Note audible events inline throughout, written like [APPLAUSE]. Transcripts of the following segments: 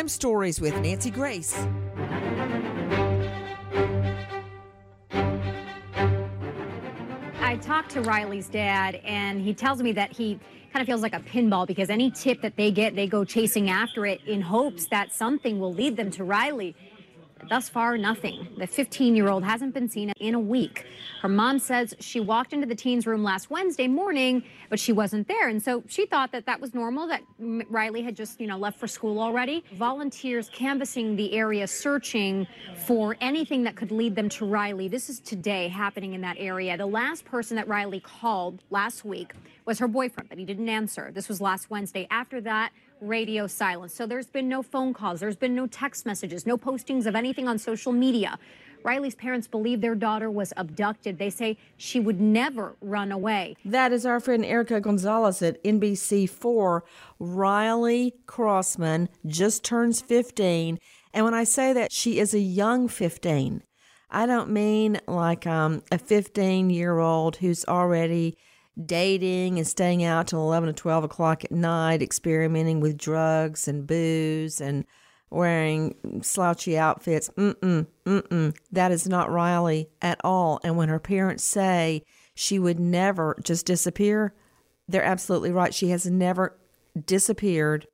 Crime Stories with Nancy Grace. I talked to Riley's dad, and he tells me that he kind of feels like a pinball because any tip that they get, they go chasing after it in hopes that something will lead them to Riley. Thus far, nothing. The 15 year old hasn't been seen in a week. Her mom says she walked into the teen's room last Wednesday morning, but she wasn't there. And so she thought that that was normal, that Riley had just, you know, left for school already. Volunteers canvassing the area, searching for anything that could lead them to Riley. This is today happening in that area. The last person that Riley called last week was her boyfriend, but he didn't answer. This was last Wednesday. After that, radio silence. So there's been no phone calls, there's been no text messages, no postings of anything on social media. Riley's parents believe their daughter was abducted. They say she would never run away. That is our friend Erica Gonzalez at NBC4. Riley Crossman just turns 15. And when I say that she is a young 15, I don't mean like um, a 15 year old who's already dating and staying out till 11 or 12 o'clock at night, experimenting with drugs and booze and wearing slouchy outfits. Mm-mm, mm-mm. That is not Riley at all. And when her parents say she would never just disappear, they're absolutely right. She has never disappeared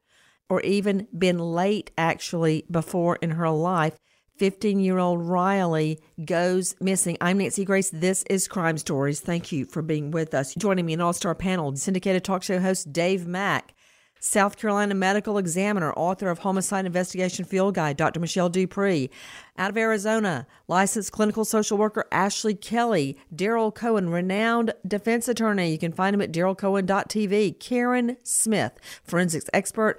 or even been late actually before in her life. 15 year old Riley goes missing. I'm Nancy Grace. This is Crime Stories. Thank you for being with us. Joining me, an all star panel, syndicated talk show host Dave Mack, South Carolina medical examiner, author of Homicide Investigation Field Guide, Dr. Michelle DuPre. Out of Arizona, licensed clinical social worker Ashley Kelly, Daryl Cohen, renowned defense attorney. You can find him at darylcohen.tv. Karen Smith, forensics expert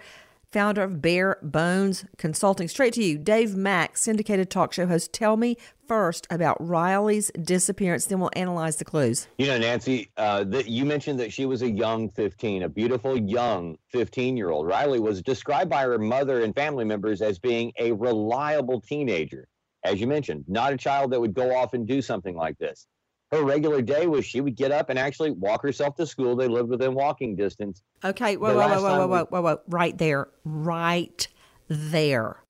founder of Bare Bones Consulting. Straight to you, Dave Mack, syndicated talk show host. Tell me first about Riley's disappearance, then we'll analyze the clues. You know, Nancy, uh, that you mentioned that she was a young 15, a beautiful young 15 year old. Riley was described by her mother and family members as being a reliable teenager. As you mentioned, not a child that would go off and do something like this her regular day was she would get up and actually walk herself to school. They lived within walking distance. Okay, whoa, whoa, whoa, whoa, whoa, whoa, whoa, right there, right there.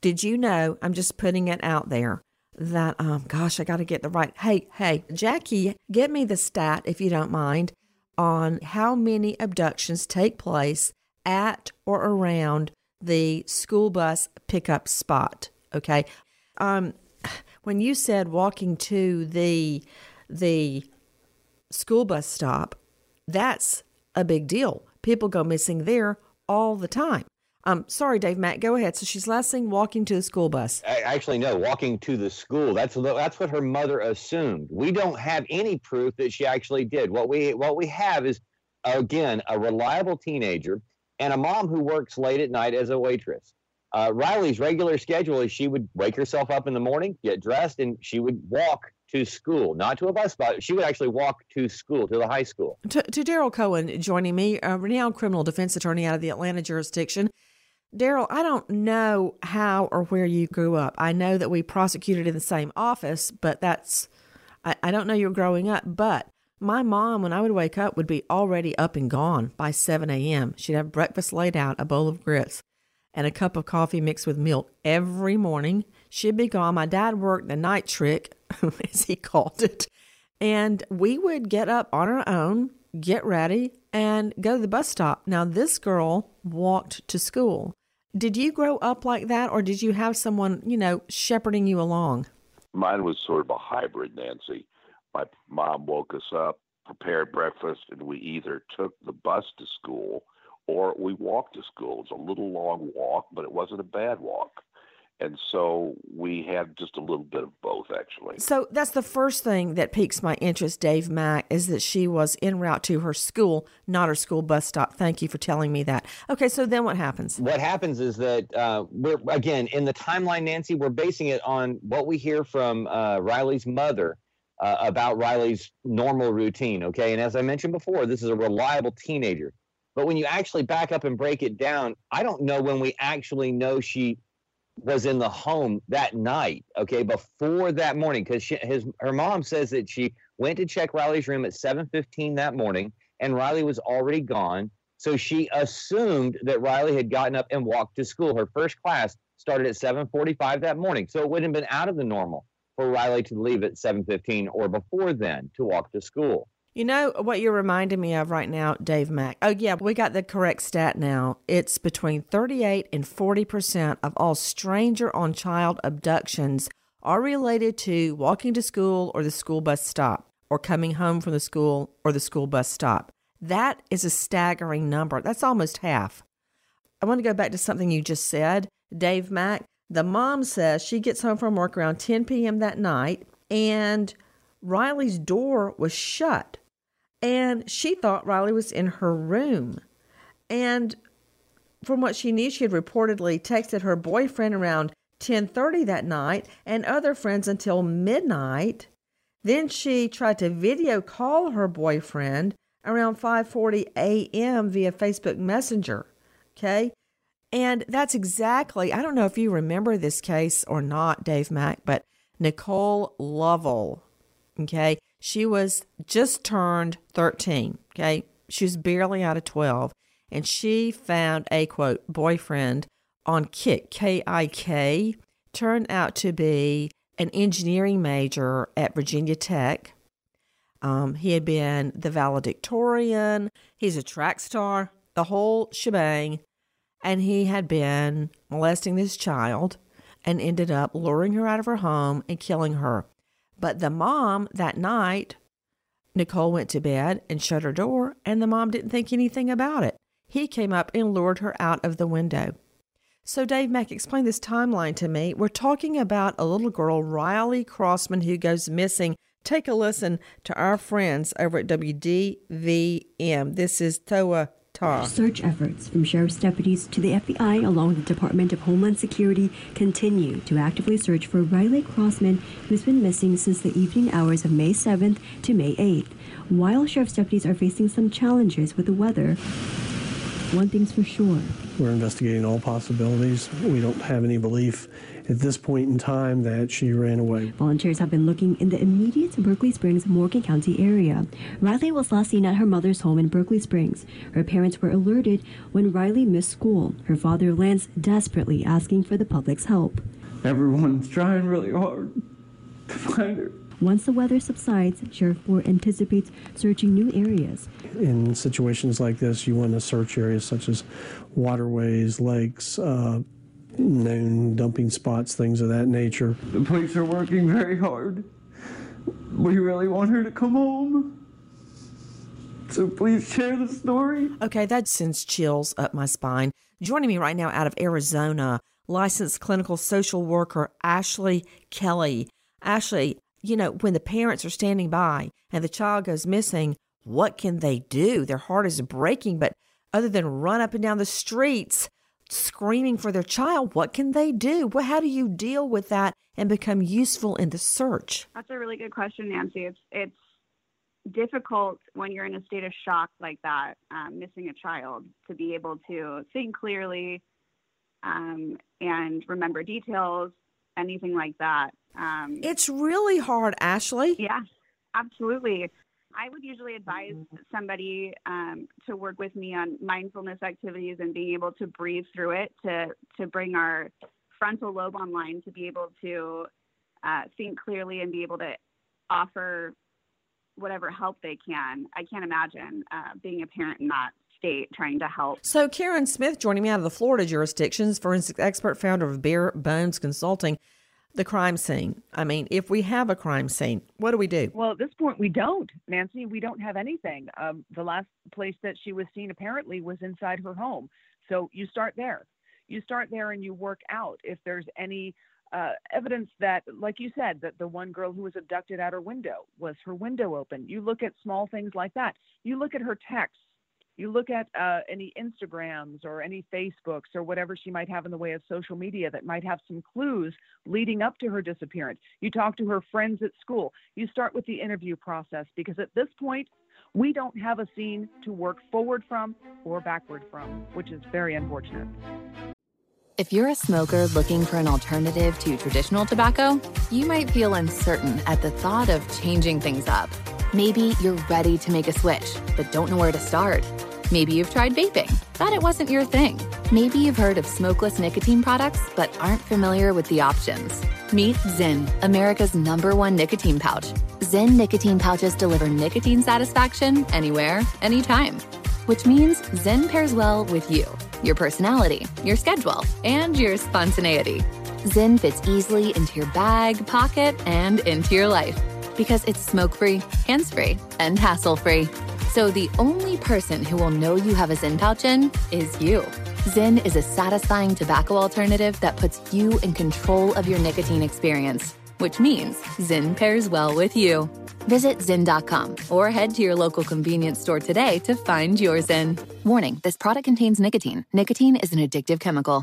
Did you know? I'm just putting it out there that um, gosh, I got to get the right. Hey, hey, Jackie, get me the stat if you don't mind on how many abductions take place at or around the school bus pickup spot. Okay, um, [SIGHS] when you said walking to the the school bus stop, that's a big deal. People go missing there all the time. Um, sorry, Dave. Matt, go ahead. So she's last seen walking to the school bus. Actually, no, walking to the school. That's that's what her mother assumed. We don't have any proof that she actually did. What we what we have is again a reliable teenager and a mom who works late at night as a waitress uh, Riley's regular schedule is she would wake herself up in the morning, get dressed, and she would walk to school, not to a bus stop. She would actually walk to school, to the high school. To, to Daryl Cohen joining me, a renowned criminal defense attorney out of the Atlanta jurisdiction. Daryl, I don't know how or where you grew up. I know that we prosecuted in the same office, but that's, I, I don't know you're growing up. But my mom, when I would wake up, would be already up and gone by 7 a.m. She'd have breakfast laid out, a bowl of grits, and a cup of coffee mixed with milk every morning. She'd be gone. My dad worked the night trick, [LAUGHS] as he called it. And we would get up on our own, get ready, and go to the bus stop. Now, this girl walked to school. Did you grow up like that, or did you have someone, you know, shepherding you along? Mine was sort of a hybrid, Nancy. My mom woke us up, prepared breakfast, and we either took the bus to school or we walked to school. It's a little long walk, but it wasn't a bad walk. And so we had just a little bit of both, actually. So that's the first thing that piques my interest, Dave Mack, is that she was en route to her school, not her school bus stop. Thank you for telling me that. Okay, so then what happens? What happens is that uh, we're, again, in the timeline, Nancy, we're basing it on what we hear from uh, Riley's mother. Uh, about Riley's normal routine, okay? And as I mentioned before, this is a reliable teenager. But when you actually back up and break it down, I don't know when we actually know she was in the home that night, okay, before that morning, because his her mom says that she went to check Riley's room at 7:15 that morning, and Riley was already gone. So she assumed that Riley had gotten up and walked to school. Her first class started at 7:45 that morning, so it wouldn't have been out of the normal for Riley to leave at 7:15 or before then to walk to school. You know what you're reminding me of right now, Dave Mack? Oh, yeah, we got the correct stat now. It's between 38 and 40% of all stranger on child abductions are related to walking to school or the school bus stop, or coming home from the school or the school bus stop. That is a staggering number. That's almost half. I want to go back to something you just said, Dave Mack. The mom says she gets home from work around 10 p.m. that night and Riley's door was shut and she thought Riley was in her room. And from what she knew, she had reportedly texted her boyfriend around 10:30 that night and other friends until midnight. Then she tried to video call her boyfriend around 5:40 a.m. via Facebook Messenger. Okay? And that's exactly, I don't know if you remember this case or not, Dave Mack, but Nicole Lovell, okay? She was just turned 13, okay? She was barely out of 12. And she found a quote boyfriend on Kik, K I K, turned out to be an engineering major at Virginia Tech. Um, he had been the valedictorian, he's a track star, the whole shebang. And he had been molesting this child and ended up luring her out of her home and killing her. But the mom that night, Nicole went to bed and shut her door, and the mom didn't think anything about it. He came up and lured her out of the window. So, Dave Mack, explain this timeline to me. We're talking about a little girl, Riley Crossman, who goes missing. Take a listen to our friends over at WDVM. This is Toa Search efforts from sheriff's deputies to the FBI, along with the Department of Homeland Security, continue to actively search for Riley Crossman, who's been missing since the evening hours of May 7th to May 8th. While sheriff's deputies are facing some challenges with the weather, one thing's for sure. We're investigating all possibilities. We don't have any belief at this point in time that she ran away. Volunteers have been looking in the immediate Berkeley Springs, Morgan County area. Riley was last seen at her mother's home in Berkeley Springs. Her parents were alerted when Riley missed school. Her father Lance desperately asking for the public's help. Everyone's trying really hard to find her. Once the weather subsides, Sheriff Ford anticipates searching new areas. In situations like this, you want to search areas such as waterways, lakes, uh, known dumping spots, things of that nature. The police are working very hard. We really want her to come home. So please share the story. Okay, that sends chills up my spine. Joining me right now out of Arizona, licensed clinical social worker Ashley Kelly. Ashley, you know, when the parents are standing by and the child goes missing, what can they do? Their heart is breaking, but other than run up and down the streets screaming for their child, what can they do? Well, how do you deal with that and become useful in the search? That's a really good question, Nancy. It's it's difficult when you're in a state of shock like that, um, missing a child, to be able to think clearly, um, and remember details, anything like that. Um, it's really hard, Ashley. Yeah, absolutely. I would usually advise somebody um, to work with me on mindfulness activities and being able to breathe through it to to bring our frontal lobe online to be able to uh, think clearly and be able to offer whatever help they can. I can't imagine uh, being a parent in that state trying to help. So, Karen Smith joining me out of the Florida jurisdictions, forensic expert, founder of Bare Bones Consulting. The crime scene. I mean, if we have a crime scene, what do we do? Well, at this point, we don't, Nancy. We don't have anything. Um, the last place that she was seen apparently was inside her home. So you start there. You start there and you work out if there's any uh, evidence that, like you said, that the one girl who was abducted at her window was her window open. You look at small things like that. You look at her texts you look at uh, any Instagrams or any Facebooks or whatever she might have in the way of social media that might have some clues leading up to her disappearance. You talk to her friends at school. You start with the interview process because at this point, we don't have a scene to work forward from or backward from, which is very unfortunate. If you're a smoker looking for an alternative to traditional tobacco, you might feel uncertain at the thought of changing things up. Maybe you're ready to make a switch, but don't know where to start. Maybe you've tried vaping, thought it wasn't your thing. Maybe you've heard of smokeless nicotine products, but aren't familiar with the options. Meet Zyn, America's number one nicotine pouch. Zyn nicotine pouches deliver nicotine satisfaction anywhere, anytime. Which means Zyn pairs well with you, your personality, your schedule, and your spontaneity. Zyn fits easily into your bag, pocket, and into your life because it's smoke free, hands free, and hassle free. So the only person who will know you have a Zyn pouch in is you. Zyn is a satisfying tobacco alternative that puts you in control of your nicotine experience, which means Zyn pairs well with you. Visit Zyn.com or head to your local convenience store today to find your Zyn. Warning this product contains nicotine. Nicotine is an addictive chemical.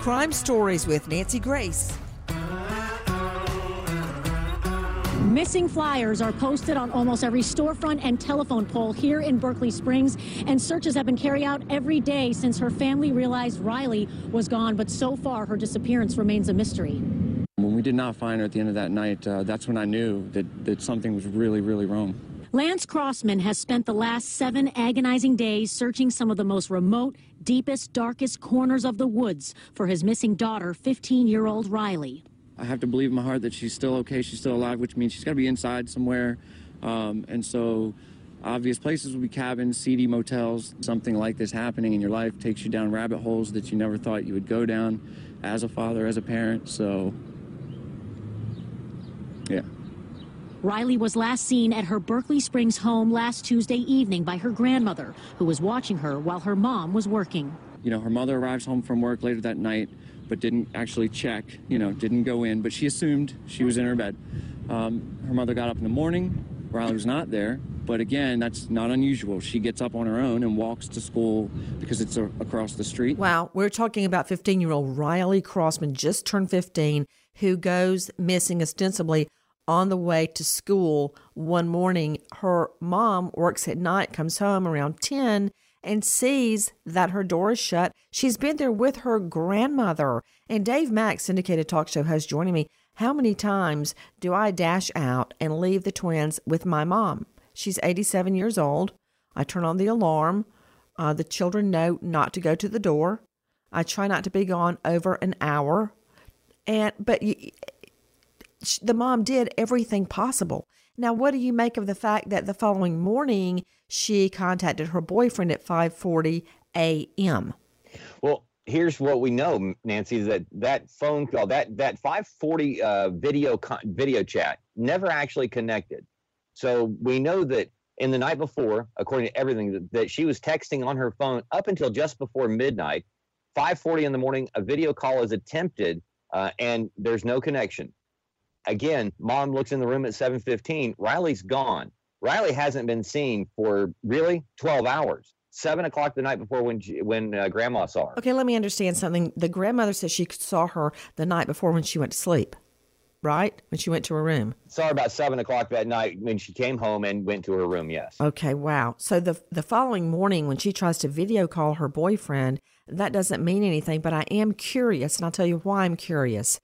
Crime Stories with Nancy Grace. Missing flyers are posted on almost every storefront and telephone pole here in Berkeley Springs, and searches have been carried out every day since her family realized Riley was gone. But so far, her disappearance remains a mystery. When we did not find her at the end of that night, uh, that's when I knew that, that something was really, really wrong. Lance Crossman has spent the last seven agonizing days searching some of the most remote, deepest, darkest corners of the woods for his missing daughter, 15 year old Riley. I have to believe in my heart that she's still okay, she's still alive, which means she's got to be inside somewhere. Um, and so, obvious places would be cabins, seedy motels. Something like this happening in your life takes you down rabbit holes that you never thought you would go down as a father, as a parent. So, yeah. Riley was last seen at her Berkeley Springs home last Tuesday evening by her grandmother, who was watching her while her mom was working. You know, her mother arrives home from work later that night, but didn't actually check, you know, didn't go in, but she assumed she was in her bed. Um, her mother got up in the morning, Riley was not there, but again, that's not unusual. She gets up on her own and walks to school because it's a, across the street. Wow, we're talking about 15 year old Riley Crossman, just turned 15, who goes missing ostensibly on the way to school one morning. Her mom works at night, comes home around 10 and sees that her door is shut. She's been there with her grandmother. And Dave Mack, syndicated talk show host, joining me. How many times do I dash out and leave the twins with my mom? She's 87 years old. I turn on the alarm. Uh, the children know not to go to the door. I try not to be gone over an hour. And but the mom did everything possible. Now, what do you make of the fact that the following morning she contacted her boyfriend at 5:40 a.m.? Well, here's what we know, Nancy, is that that phone call, that that 540 uh, video video chat, never actually connected. So we know that in the night before, according to everything, that, that she was texting on her phone up until just before midnight. 5:40 in the morning, a video call is attempted, uh, and there's no connection. Again, mom looks in the room at 7:15. Riley's gone. Riley hasn't been seen for really 12 hours. Seven o'clock the night before when she, when uh, grandma saw her. Okay, let me understand something. The grandmother says she saw her the night before when she went to sleep, right? When she went to her room. Saw her about seven o'clock that night when she came home and went to her room. Yes. Okay, wow. So the the following morning when she tries to video call her boyfriend, that doesn't mean anything. But I am curious, and I'll tell you why I'm curious.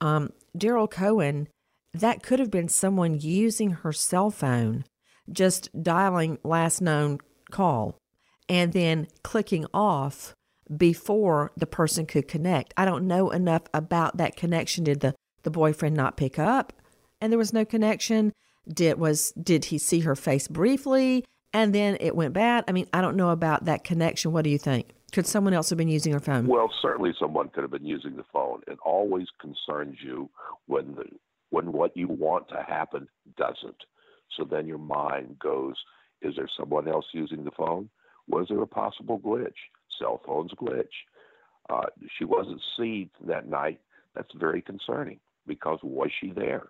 Um, Daryl Cohen, that could have been someone using her cell phone, just dialing last known call and then clicking off before the person could connect. I don't know enough about that connection. Did the, the boyfriend not pick up and there was no connection? Did was did he see her face briefly and then it went bad? I mean, I don't know about that connection. What do you think? Could someone else have been using her phone? Well, certainly someone could have been using the phone. It always concerns you when the when what you want to happen doesn't. So then your mind goes, is there someone else using the phone? Was there a possible glitch? Cell phones glitch. Uh, she wasn't seen that night. That's very concerning because was she there?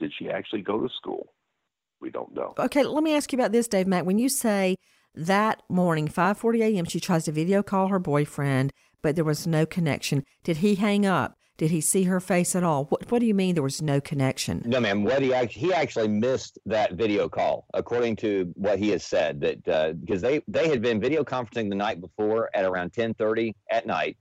Did she actually go to school? We don't know. Okay, let me ask you about this, Dave Mack. When you say that morning, 5:40 a.m., she tries to video call her boyfriend, but there was no connection. Did he hang up? Did he see her face at all? What What do you mean there was no connection? No, ma'am. What he actually he actually missed that video call, according to what he has said. That because uh, they they had been video conferencing the night before at around 10:30 at night,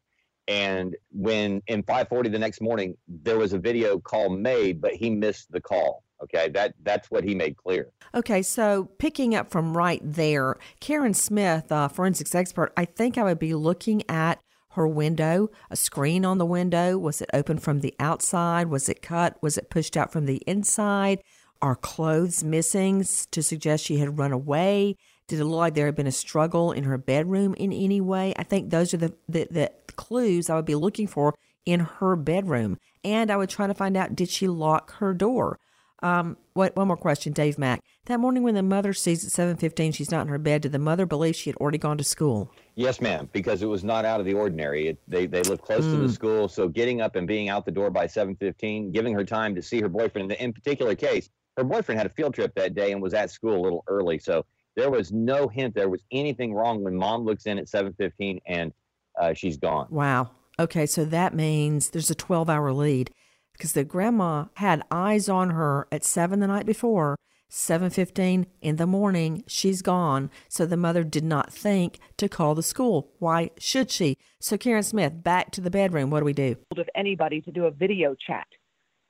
and when in 5:40 the next morning there was a video call made, but he missed the call. Okay, that that's what he made clear. Okay, so picking up from right there, Karen Smith, uh, forensics expert, I think I would be looking at her window, a screen on the window. Was it open from the outside? Was it cut? Was it pushed out from the inside? Are clothes missing to suggest she had run away? Did it look like there had been a struggle in her bedroom in any way? I think those are the, the, the clues I would be looking for in her bedroom. And I would try to find out did she lock her door? Um, what, one more question, Dave Mack. That morning when the mother sees at 7.15 she's not in her bed, did the mother believe she had already gone to school? Yes, ma'am, because it was not out of the ordinary. It, they, they live close mm. to the school, so getting up and being out the door by 7.15, giving her time to see her boyfriend. In, the, In particular case, her boyfriend had a field trip that day and was at school a little early, so there was no hint there was anything wrong when mom looks in at 7.15 and uh, she's gone. Wow. Okay, so that means there's a 12-hour lead because the grandma had eyes on her at 7 the night before 7:15 in the morning she's gone. So the mother did not think to call the school. Why should she? So Karen Smith back to the bedroom. What do we do? Of anybody to do a video chat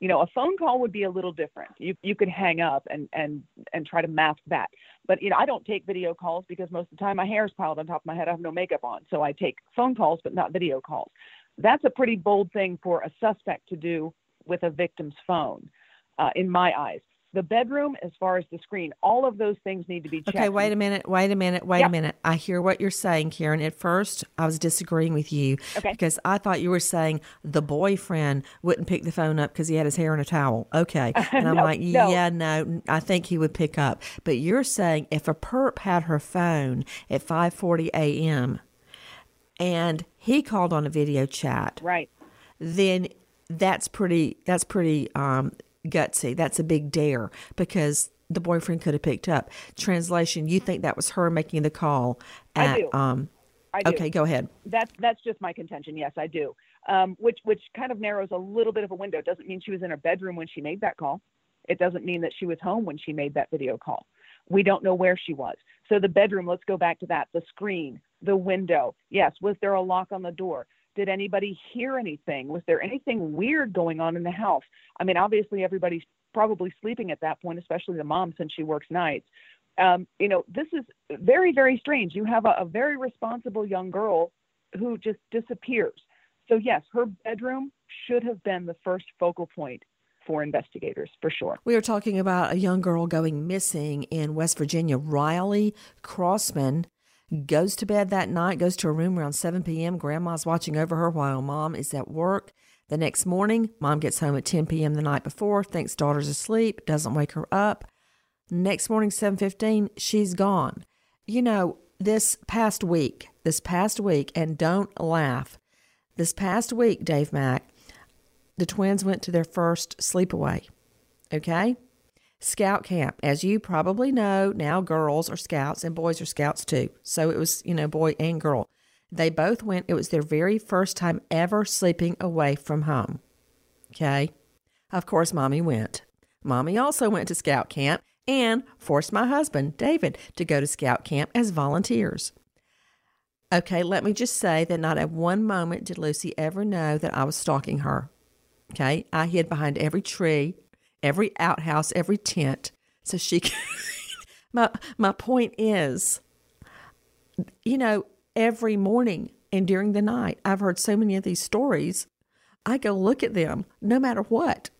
you know a phone call would be a little different. You you could hang up and and and try to mask that. But you know I don't take video calls because most of the time my hair is piled on top of my head. I have no makeup on. So I take phone calls but not video calls. That's a pretty bold thing for a suspect to do with a victim's phone uh, in my eyes the bedroom as far as the screen. All of those things need to be checked. okay wait a minute wait a minute wait a minute. I hear what you're saying karen. At first i was disagreeing with you okay. because i thought you were saying the boyfriend wouldn't pick the phone up because he had his hair in a towel. Okay. [LAUGHS] And i'm no, like no. yeah no i think he would pick up. But you're saying if a perp had her phone at 5.40 a.m and he called on a video chat right. then that's pretty that's pretty um gutsy. That's a big dare because the boyfriend could have picked up. Translation: You think that was her making the call? At, I do. Um, I do. Okay, go ahead. That's that's just my contention. Yes, I do. Um, which which kind of narrows a little bit of a window. It doesn't mean she was in her bedroom when she made that call. It doesn't mean that she was home when she made that video call. We don't know where she was. So the bedroom. Let's go back to that. The screen, the window. Yes. Was there a lock on the door? Did anybody hear anything? Was there anything weird going on in the house? I mean, obviously everybody's probably sleeping at that point, especially the mom since she works nights. Um, you know, this is very, very strange. You have a, a very responsible young girl who just disappears. So, yes, her bedroom should have been the first focal point for investigators, for sure. We are talking about a young girl going missing in West Virginia. Riley Crossman goes to bed that night, goes to her room around 7 p.m. Grandma's watching over her while mom is at work. The next morning, mom gets home at 10 p.m. the night before, thinks daughter's asleep, doesn't wake her up. Next morning, 7:15, she's gone. You know, this past week, this past week, and don't laugh. This past week, Dave Mack, the twins went to their first sleepaway. Okay? Scout camp. As you probably know, now girls are scouts and boys are scouts too. So it was, you know, boy and girl. They both went, it was their very first time ever sleeping away from home. Okay? Of course, mommy went. Mommy also went to scout camp and forced my husband, David, to go to scout camp as volunteers. Okay, let me just say that not at one moment did Lucy ever know that I was stalking her. Okay, I hid behind every tree, every outhouse, every tent, so she could. [LAUGHS] my my point is, you know, every morning and during the night, I've heard so many of these stories. I go look at them, no matter what.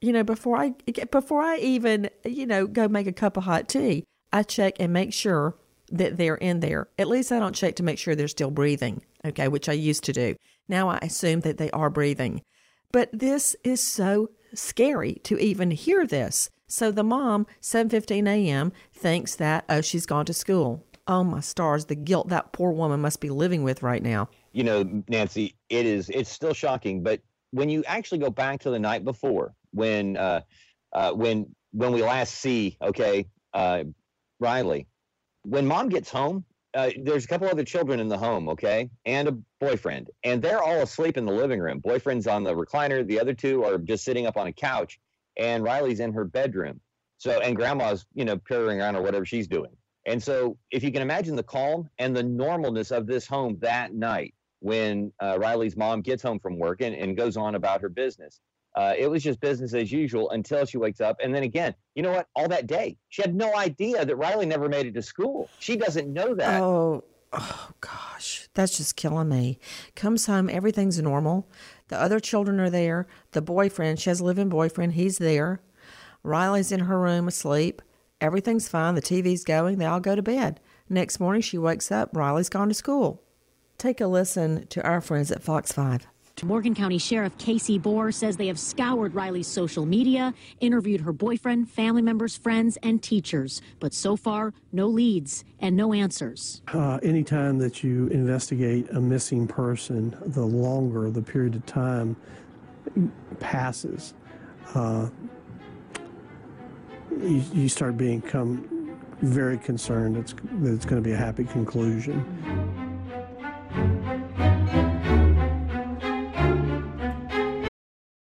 You know, before I before I even you know go make a cup of hot tea, I check and make sure that they're in there. At least I don't check to make sure they're still breathing. Okay, which I used to do. Now I assume that they are breathing. But this is so scary to even hear this. So the mom, 7:15 a.m., thinks that oh she's gone to school. Oh my stars, the guilt that poor woman must be living with right now. You know, Nancy, it is it's still shocking, but when you actually go back to the night before, when uh, uh, when when we last see, okay, uh, Riley, when mom gets home, uh, there's a couple other children in the home, okay, and a boyfriend, and they're all asleep in the living room. Boyfriend's on the recliner, the other two are just sitting up on a couch, and Riley's in her bedroom. So, and grandma's, you know, purring around or whatever she's doing. And so, if you can imagine the calm and the normalness of this home that night when uh, Riley's mom gets home from work and, and goes on about her business, uh, it was just business as usual until she wakes up. And then again, you know what? All that day, she had no idea that Riley never made it to school. She doesn't know that. Oh, oh gosh, that's just killing me. Comes home, everything's normal. The other children are there. The boyfriend, she has a living boyfriend, he's there. Riley's in her room asleep. Everything's fine. The TV's going. They all go to bed. Next morning, she wakes up. Riley's gone to school. Take a listen to our friends at Fox 5. Morgan County Sheriff Casey Bohr says they have scoured Riley's social media, interviewed her boyfriend, family members, friends, and teachers. But so far, no leads and no answers. Uh, anytime that you investigate a missing person, the longer the period of time passes, uh, you, you start become very concerned it's, that it's going to be a happy conclusion.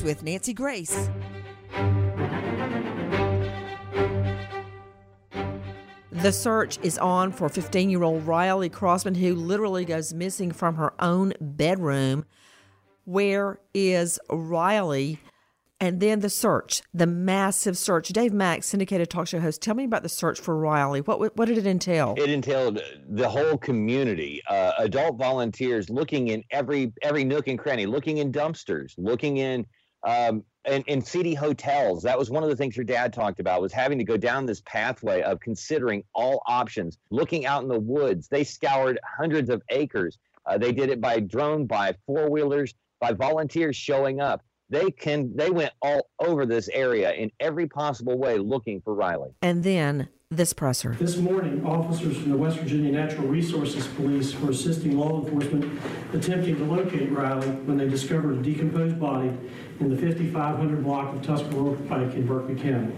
With Nancy Grace. The search is on for 15 year old Riley Crossman, who literally goes missing from her own bedroom. Where is Riley? And then the search, the massive search. Dave Mack, syndicated talk show host, tell me about the search for Riley. What what did it entail? It entailed the whole community, uh, adult volunteers looking in every every nook and cranny, looking in dumpsters, looking in um, in, in city hotels. That was one of the things your dad talked about was having to go down this pathway of considering all options, looking out in the woods. They scoured hundreds of acres. Uh, they did it by drone, by four wheelers, by volunteers showing up they can they went all over this area in every possible way looking for Riley. And then this presser. This morning, officers from the West Virginia Natural Resources Police were assisting law enforcement attempting to locate Riley when they discovered a decomposed body in the 5500 block of Tuscarora Pike in Berkeley County.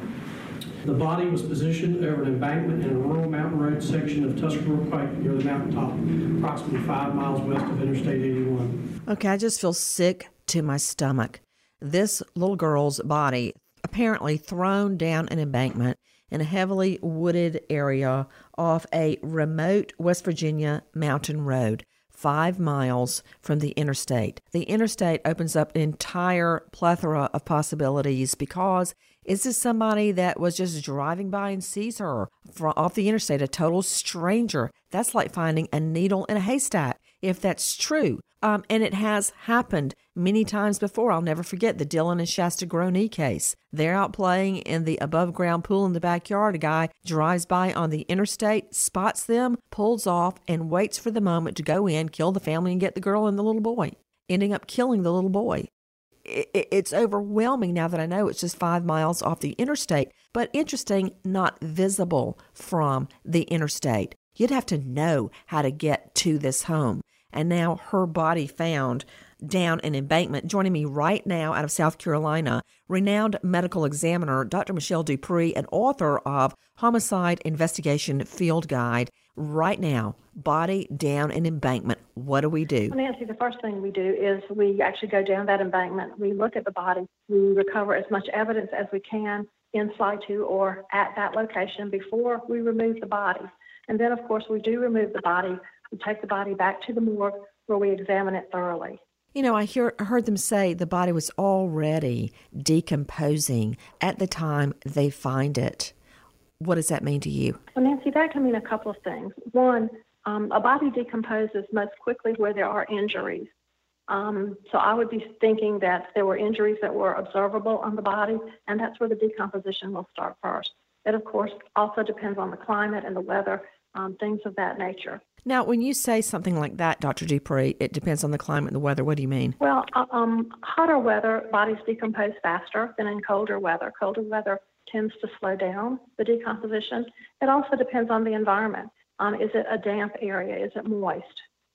The body was positioned over an embankment in a rural mountain road section of Tuscarora Pike near the mountaintop, approximately five miles west of Interstate 81. Okay, I just feel sick to my stomach this little girl's body apparently thrown down an embankment in a heavily wooded area off a remote West Virginia mountain road, five miles from the interstate. The interstate opens up an entire plethora of possibilities because is this somebody that was just driving by and sees her from off the interstate, a total stranger? That's like finding a needle in a haystack if that's true. Um, and it has happened many times before. I'll never forget the Dylan and Shasta Groene case. They're out playing in the above ground pool in the backyard. A guy drives by on the interstate, spots them, pulls off, and waits for the moment to go in, kill the family, and get the girl and the little boy, ending up killing the little boy. It's overwhelming now that I know it's just five miles off the interstate, but interesting, not visible from the interstate. You'd have to know how to get to this home and now her body found down an embankment. Joining me right now out of South Carolina, renowned medical examiner Dr. Michelle DuPre, and author of Homicide Investigation Field Guide. Right now, body down an embankment. What do we do? Well, Nancy, the first thing we do is we actually go down that embankment. We look at the body. We recover as much evidence as we can in situ or at that location before we remove the body. And then, of course, we do remove the body we take the body back to the morgue where we examine it thoroughly. You know, I hear, heard them say the body was already decomposing at the time they find it. What does that mean to you? Well, Nancy, that can mean a couple of things. One, um, a body decomposes most quickly where there are injuries. Um, so I would be thinking that there were injuries that were observable on the body, and that's where the decomposition will start first. It, of course, also depends on the climate and the weather, um, things of that nature. Now, when you say something like that, Dr. DuPre, it depends on the climate and the weather. What do you mean? Well, uh, um, hotter weather, bodies decompose faster than in colder weather. Colder weather tends to slow down the decomposition. It also depends on the environment. Um, is it a damp area? Is it moist?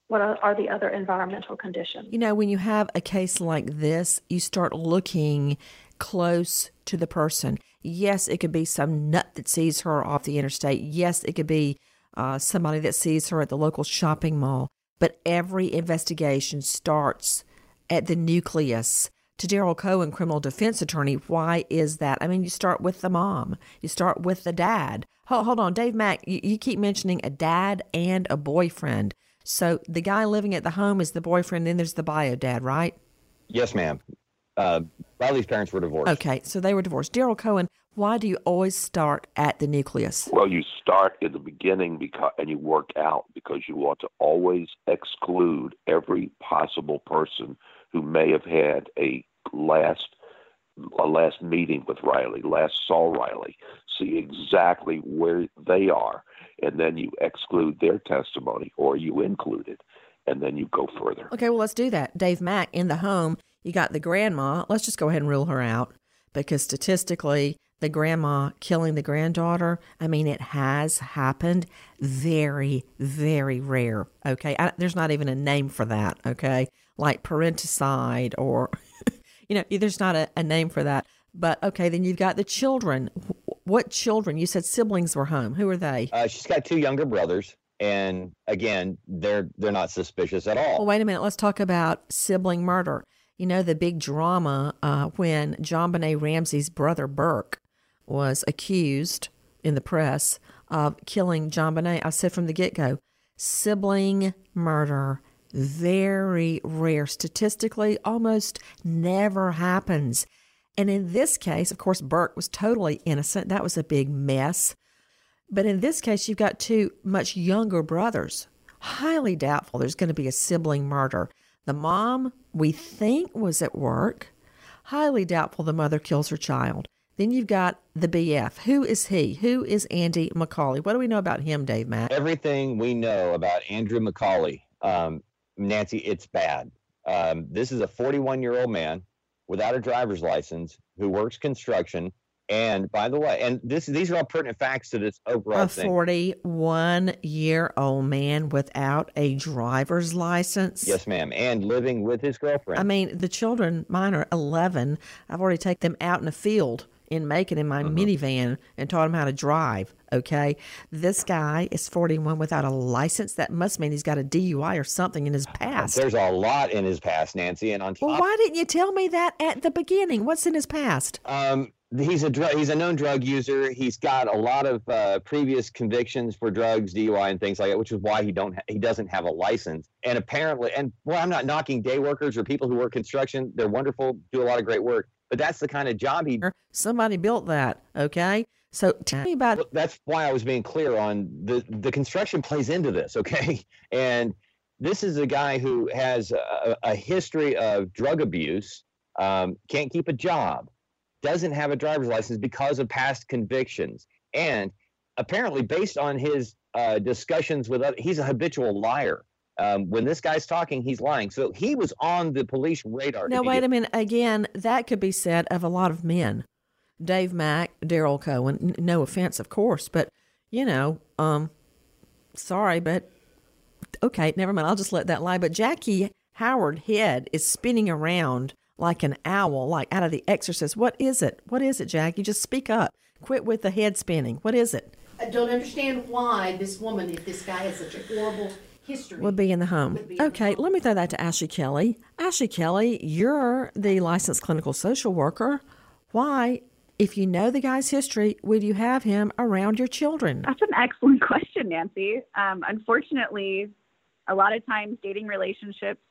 What are, are the other environmental conditions? You know, when you have a case like this, you start looking close to the person. Yes, it could be some nut that sees her off the interstate. Yes, it could be uh, somebody that sees her at the local shopping mall. But every investigation starts at the nucleus. To Daryl Cohen, criminal defense attorney, why is that? I mean, you start with the mom, you start with the dad. Hold, hold on, Dave Mack, you, you keep mentioning a dad and a boyfriend. So the guy living at the home is the boyfriend, then there's the bio dad, right? Yes, ma'am. Uh, Riley's parents were divorced. Okay, so they were divorced. Daryl Cohen, why do you always start at the nucleus? Well, you start in the beginning because and you work out because you want to always exclude every possible person who may have had a last a last meeting with Riley, last saw Riley, see exactly where they are, and then you exclude their testimony or you include it, and then you go further. Okay, well, let's do that. Dave Mack in the home, you got the grandma. Let's just go ahead and rule her out because statistically, the grandma killing the granddaughter, I mean, it has happened. Very, very rare. Okay. I, there's not even a name for that. Okay. Like parenticide or, [LAUGHS] you know, there's not a, a name for that. But okay, then you've got the children. What children? You said siblings were home. Who are they? Uh, she's got two younger brothers and again they're they're not suspicious at all well wait a minute let's talk about sibling murder you know the big drama uh, when JonBenét Ramsey's brother burke was accused in the press of killing JonBenét. I said from the get go, sibling murder, very rare. Statistically, almost never happens. And in this case, of course, Burke was totally innocent. That was a big mess. But in this case, you've got two much younger brothers. Highly doubtful there's going to be a sibling murder. The mom, we think, was at work. Highly doubtful the mother kills her child. Then you've got the BF. Who is he? Who is Andy McCauley? What do we know about him, Dave Mack? Everything we know about Andrew McCauley, um, Nancy, it's bad. Um, this is a 41 year old man without a driver's license who works construction. And by the way, and this these are all pertinent facts to this overall a 41 year old man without a driver's license. Yes, ma'am. And living with his girlfriend. I mean, the children, mine are 11. I've already taken them out in the field in Macon in my minivan and taught him how to drive. Okay. This guy is 41 without a license. That must mean he's got a DUI or something in his past. There's a lot in his past, Nancy. And on top, Well, why didn't you tell me that at the beginning? What's in his past? Um, he's a drug. He's a known drug user. He's got a lot of uh, previous convictions for drugs, DUI, and things like that, which is why he don't ha- he doesn't have a license. And apparently, and well, I'm not knocking day workers or people who work construction. They're wonderful, do a lot of great work. But that's the kind of job he. Somebody built that. Okay. So tell me about. That's why I was being clear on the the construction plays into this. Okay, [LAUGHS] and this is a guy who has a, a history of drug abuse. Um, can't keep a job doesn't have a driver's license because of past convictions. And apparently, based on his uh, discussions with other, he's a habitual liar. Um, when this guy's talking, he's lying. So he was on the police radar. Now, wait a minute. Again, that could be said of a lot of men. Dave Mack, Daryl Cohen, n- no offense, of course, but, you know, um, sorry, but okay, never mind. I'll just let that lie. But Jackie Howard head is spinning around like an owl, like out of The Exorcist. What is it? What is it, Jackie? Just speak up. Quit with the head spinning. What is it? I don't understand why this woman, if this guy has such a horrible history, Would be in the home. Okay, let me throw that to Ashley Kelly. Ashley Kelly, you're the licensed clinical social worker. Why, if you know the guy's history, would you have him around your children? That's an excellent [LAUGHS] question, Nancy. Um, unfortunately, a lot of times dating relationships,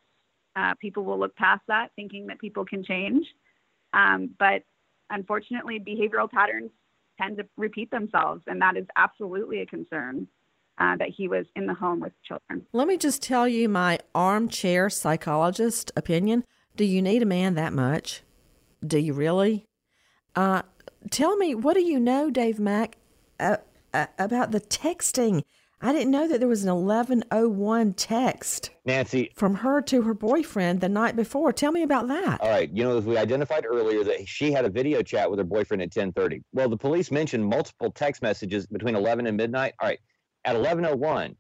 uh, people will look past that, thinking that people can change. Um, but unfortunately, behavioral patterns tend to repeat themselves, and that is absolutely a concern. Uh, that he was in the home with children. Let me just tell you my armchair psychologist opinion. Do you need a man that much? Do you really? Uh, tell me, what do you know, Dave Mack, uh, uh, about the texting? I didn't know that there was an 1101 text Nancy. from her to her boyfriend the night before. Tell me about that. All right, you know, as we identified earlier that she had a video chat with her boyfriend at 10:30. Well, the police mentioned multiple text messages between 11 and midnight. All right, at 11:01,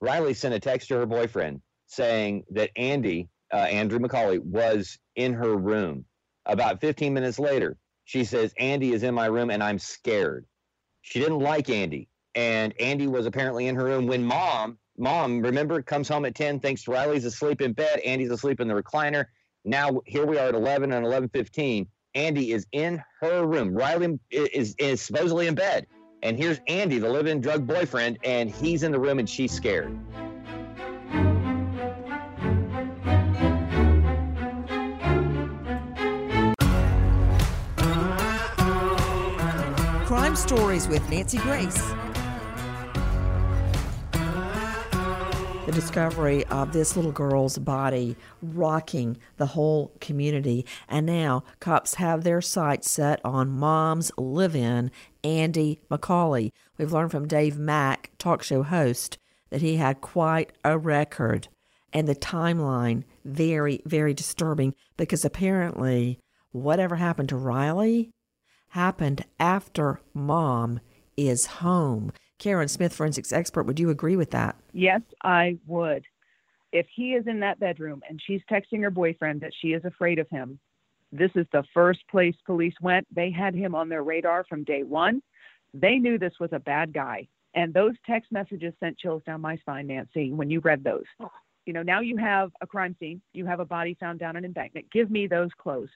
Riley sent a text to her boyfriend saying that Andy, uh, Andrew McCauley, was in her room. About 15 minutes later, she says, Andy is in my room and I'm scared. She didn't like Andy. And Andy was apparently in her room when mom, mom, remember, comes home at 10, thinks Riley's asleep in bed. Andy's asleep in the recliner. Now here we are at 11 and 11:15. Andy is in her room. Riley is, is supposedly in bed. And here's Andy, the live-in drug boyfriend, and he's in the room and she's scared. Crime Stories with Nancy Grace. The discovery of this little girl's body rocking the whole community. And now cops have their sights set on mom's live in, Andy McCauley. We've learned from Dave Mack, talk show host, that he had quite a record. And the timeline, very, very disturbing because apparently whatever happened to Riley happened after mom is home. Karen Smith, forensics expert, would you agree with that? Yes, I would. If he is in that bedroom and she's texting her boyfriend that she is afraid of him, this is the first place police went. They had him on their radar from day one. They knew this was a bad guy. And those text messages sent chills down my spine, Nancy, when you read those. You know, now you have a crime scene, you have a body found down an embankment. Give me those clothes.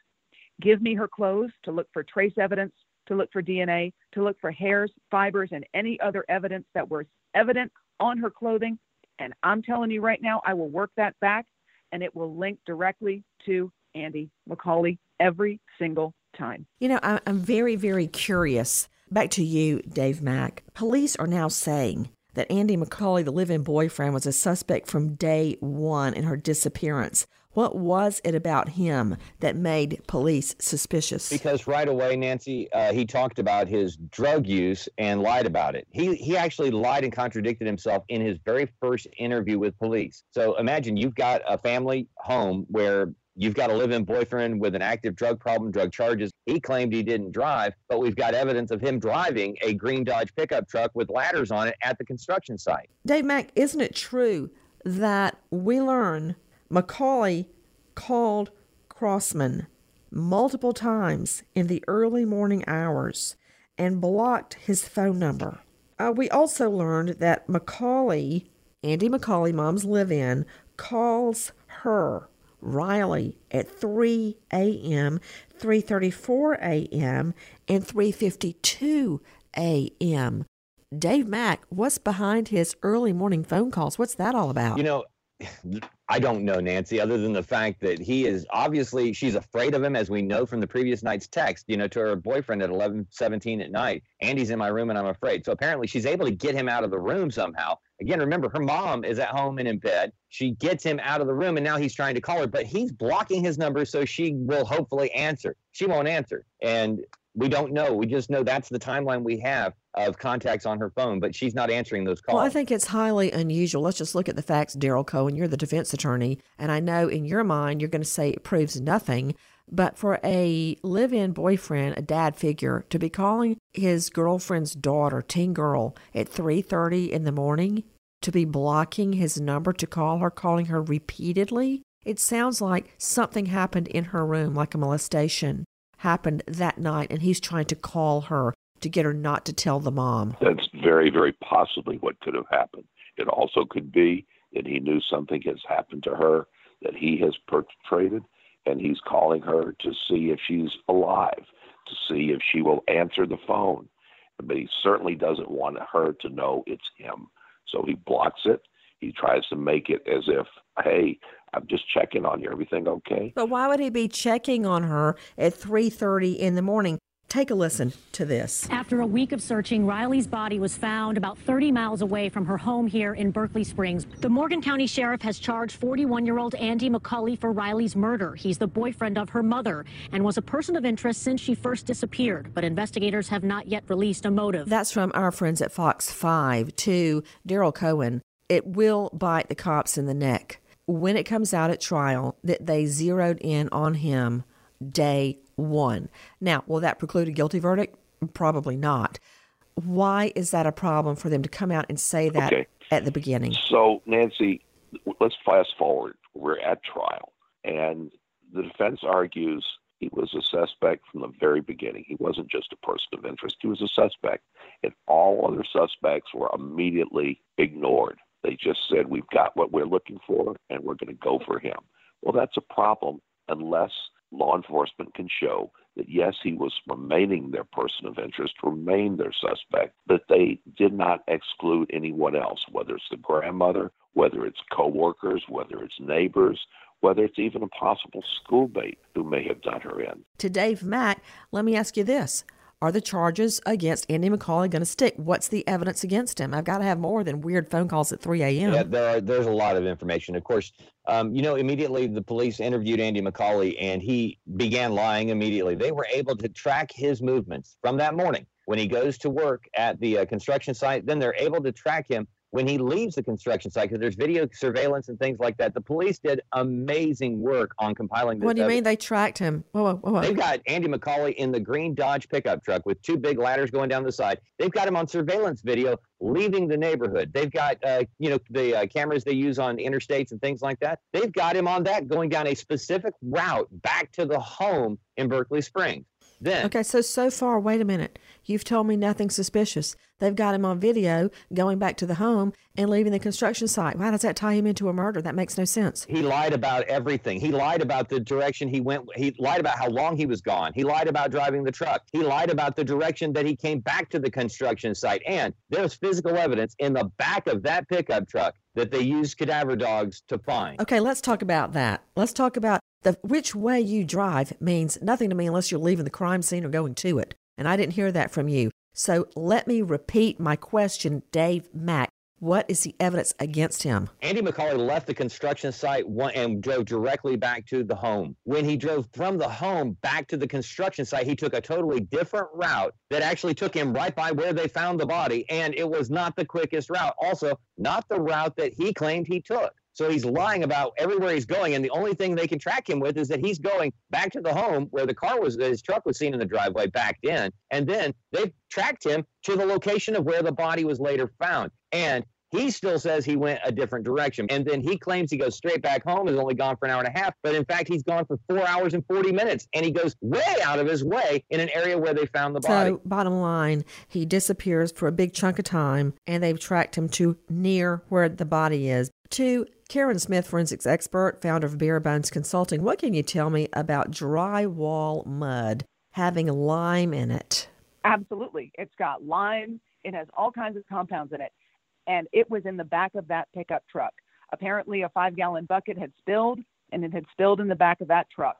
Give me her clothes to look for trace evidence, to look for DNA, to look for hairs, fibers, and any other evidence that was evident on her clothing. And I'm telling you right now, I will work that back and it will link directly to Andy McCauley every single time. You know, I'm very, very curious. Back to you, Dave Mack. Police are now saying that Andy McCauley, the live in boyfriend, was a suspect from day one in her disappearance. What was it about him that made police suspicious? Because right away, Nancy, uh, he talked about his drug use and lied about it. He he actually lied and contradicted himself in his very first interview with police. So imagine you've got a family home where You've got a live in boyfriend with an active drug problem, drug charges. He claimed he didn't drive, but we've got evidence of him driving a green Dodge pickup truck with ladders on it at the construction site. Dave Mack, isn't it true that we learn McCauley called Crossman multiple times in the early morning hours and blocked his phone number? Uh, we also learned that McCauley, Andy McCauley, mom's live in, calls her Riley at 3 a.m., 3:34 a.m., and 3:52 a.m. Dave Mack, what's behind his early morning phone calls? What's that all about? You know, I don't know, Nancy, other than the fact that he is obviously, she's afraid of him, as we know from the previous night's text, you know, to her boyfriend at 11, 17 at night. Andy's in my room and I'm afraid. So apparently she's able to get him out of the room somehow. Again, remember, her mom is at home and in bed. She gets him out of the room and now he's trying to call her, but he's blocking his number so she will hopefully answer. She won't answer. And we don't know. We just know that's the timeline we have of contacts on her phone, but she's not answering those calls. Well, I think it's highly unusual. Let's just look at the facts, Daryl Cohen. You're the defense attorney, and I know in your mind you're going to say it proves nothing. But for a live in boyfriend, a dad figure, to be calling his girlfriend's daughter, teen girl, at 3.30 in the morning, to be blocking his number to call her, calling her repeatedly, it sounds like something happened in her room, like a molestation happened that night, and he's trying to call her to get her not to tell the mom. That's very, very possibly what could have happened. It also could be that he knew something has happened to her that he has perpetrated, and he's calling her to see if she's alive, to see if she will answer the phone. But he certainly doesn't want her to know it's him. So he blocks it. He tries to make it as if, hey, I'm just checking on you. Everything okay? But why would he be checking on her at 3:30 in the morning? Take a listen to this. After a week of searching, Riley's body was found about 30 miles away from her home here in Berkeley Springs. The Morgan County Sheriff has charged 41 year old Andy McCauley for Riley's murder. He's the boyfriend of her mother and was a person of interest since she first disappeared, but investigators have not yet released a motive. That's from our friends at Fox 5 to Daryl Cohen. It will bite the cops in the neck when it comes out at trial that they zeroed in on him day one. Now, will that preclude a guilty verdict? Probably not. Why is that a problem for them to come out and say that Okay. at the beginning? So, Nancy, let's fast forward. We're at trial, and the defense argues he was a suspect from the very beginning. He wasn't just a person of interest, he was a suspect. And all other suspects were immediately ignored. They just said, We've got what we're looking for, and we're going to go for him. Well, that's a problem unless law enforcement can show that yes, he was remaining their person of interest, remained their suspect, but they did not exclude anyone else, whether it's the grandmother, whether it's coworkers, whether it's neighbors, whether it's even a possible schoolmate who may have done her in. To Dave Mack, let me ask you this. Are the charges against Andy McCauley going to stick? What's the evidence against him? I've got to have more than weird phone calls at 3 a.m. Yeah, there are, there's a lot of information. Of course, um, you know, immediately the police interviewed Andy McCauley and he began lying immediately. They were able to track his movements from that morning when he goes to work at the uh, construction site. Then they're able to track him when he leaves the construction site because there's video surveillance and things like that. The police did amazing work on compiling this. What do you evidence. mean they tracked him? Whoa, whoa, whoa, whoa. They've got Andy McCauley in the green Dodge pickup truck with two big ladders going down the side. They've got him on surveillance video leaving the neighborhood. They've got, uh, you know, the uh, cameras they use on interstates and things like that. They've got him on that going down a specific route back to the home in Berkeley Springs. Then, Okay, so so far, wait a minute. You've told me nothing suspicious. They've got him on video going back to the home and leaving the construction site. Why does that tie him into a murder? That makes no sense. he lied about everything. He lied about the direction he went. He lied about how long he was gone. He lied about driving the truck. He lied about the direction that he came back to the construction site. And there's physical evidence in the back of that pickup truck that they used cadaver dogs to find. Okay, let's talk about that. Let's talk about The which way you drive means nothing to me unless you're leaving the crime scene or going to it. And I didn't hear that from you. So let me repeat my question, Dave Mack. What is the evidence against him? Andy McCauley left the construction site and drove directly back to the home. When he drove from the home back to the construction site, he took a totally different route that actually took him right by where they found the body. And it was not the quickest route. Also, not the route that he claimed he took. So he's lying about everywhere he's going, and the only thing they can track him with is that he's going back to the home where the car was, his truck was seen in the driveway backed in, and then they tracked him to the location of where the body was later found. And he still says he went a different direction. And then he claims he goes straight back home, is only gone for an hour and a half. But in fact, he's gone for four hours and 40 minutes. And he goes way out of his way in an area where they found the body. So, bottom line, he disappears for a big chunk of time, and they've tracked him to near where the body is. To Karen Smith, forensics expert, founder of Bare Bones Consulting, what can you tell me about drywall mud having lime in it? Absolutely. It's got lime, it has all kinds of compounds in it and it was in the back of that pickup truck. Apparently, a five gallon bucket had spilled, and it had spilled in the back of that truck.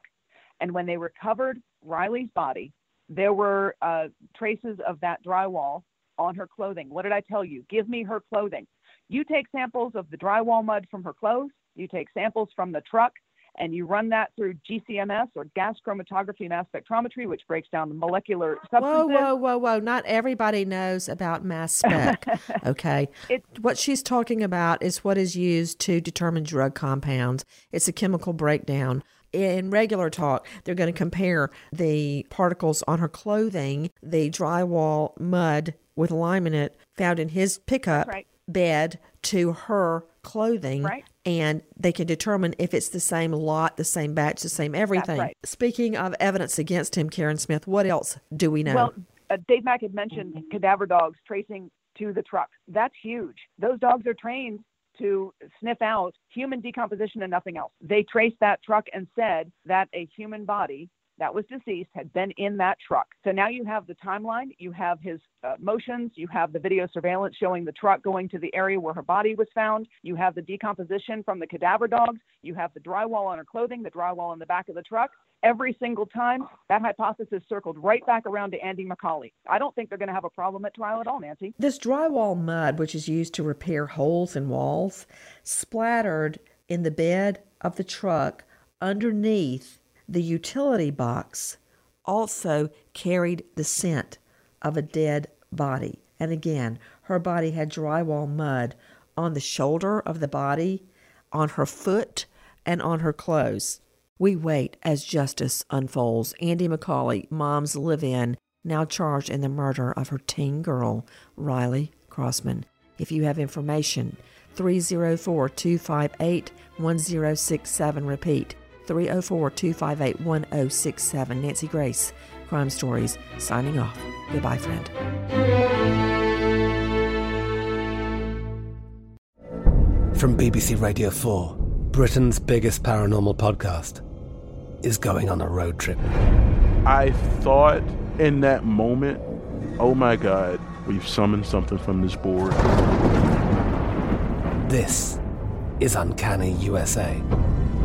And when they recovered Riley's body, there were uh, traces of that drywall on her clothing. What did I tell you? Give me her clothing. You take samples of the drywall mud from her clothes, you take samples from the truck, and you run that through GCMS or gas chromatography mass spectrometry, which breaks down the molecular substances. Whoa, whoa, whoa, whoa. Not everybody knows about mass [LAUGHS] spec. okay. It, what she's talking about is what is used to determine drug compounds, it's a chemical breakdown. In regular talk, they're going to compare the particles on her clothing, the drywall mud with lime in it found in his pickup right. Bed to her clothing right. and they can determine if it's the same lot, the same batch, the same everything. Right. Speaking of evidence against him, Karen Smith, what else do we know? Well, uh, Dave Mack had mentioned cadaver dogs tracing to the truck. That's huge. Those dogs are trained to sniff out human decomposition and nothing else. They traced that truck and said that a human body that was deceased had been in that truck. So now you have the timeline, you have his uh, motions, you have the video surveillance showing the truck going to the area where her body was found, you have the decomposition from the cadaver dogs, you have the drywall on her clothing, the drywall on the back of the truck. Every single time, that hypothesis circled right back around to Andy McCauley. I don't think they're going to have a problem at trial at all, Nancy. This drywall mud, which is used to repair holes in walls, splattered in the bed of the truck underneath the utility box also carried the scent of a dead body. And again, her body had drywall mud on the shoulder of the body, on her foot, and on her clothes. We wait as justice unfolds. Andy McCauley, mom's live in, now charged in the murder of her teen girl, Riley Crossman. If you have information, 304 258 1067. Repeat 304 258 1067. Nancy Grace, Crime Stories, signing off. Goodbye, friend. From BBC Radio 4, Britain's biggest paranormal podcast is going on a road trip. I thought in that moment, oh my God, we've summoned something from this board. This is Uncanny USA.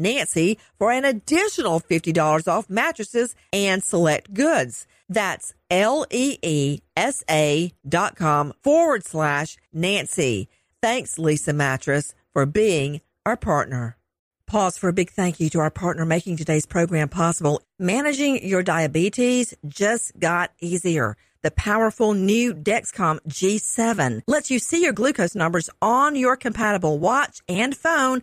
Nancy for an additional $50 off mattresses and select goods. That's L-E-E-S-A dot com forward slash Nancy. Thanks, Leesa Mattress, for being our partner. Pause for a big thank you to our partner making today's program possible. Managing your diabetes just got easier. The powerful new Dexcom G7 lets you see your glucose numbers on your compatible watch and phone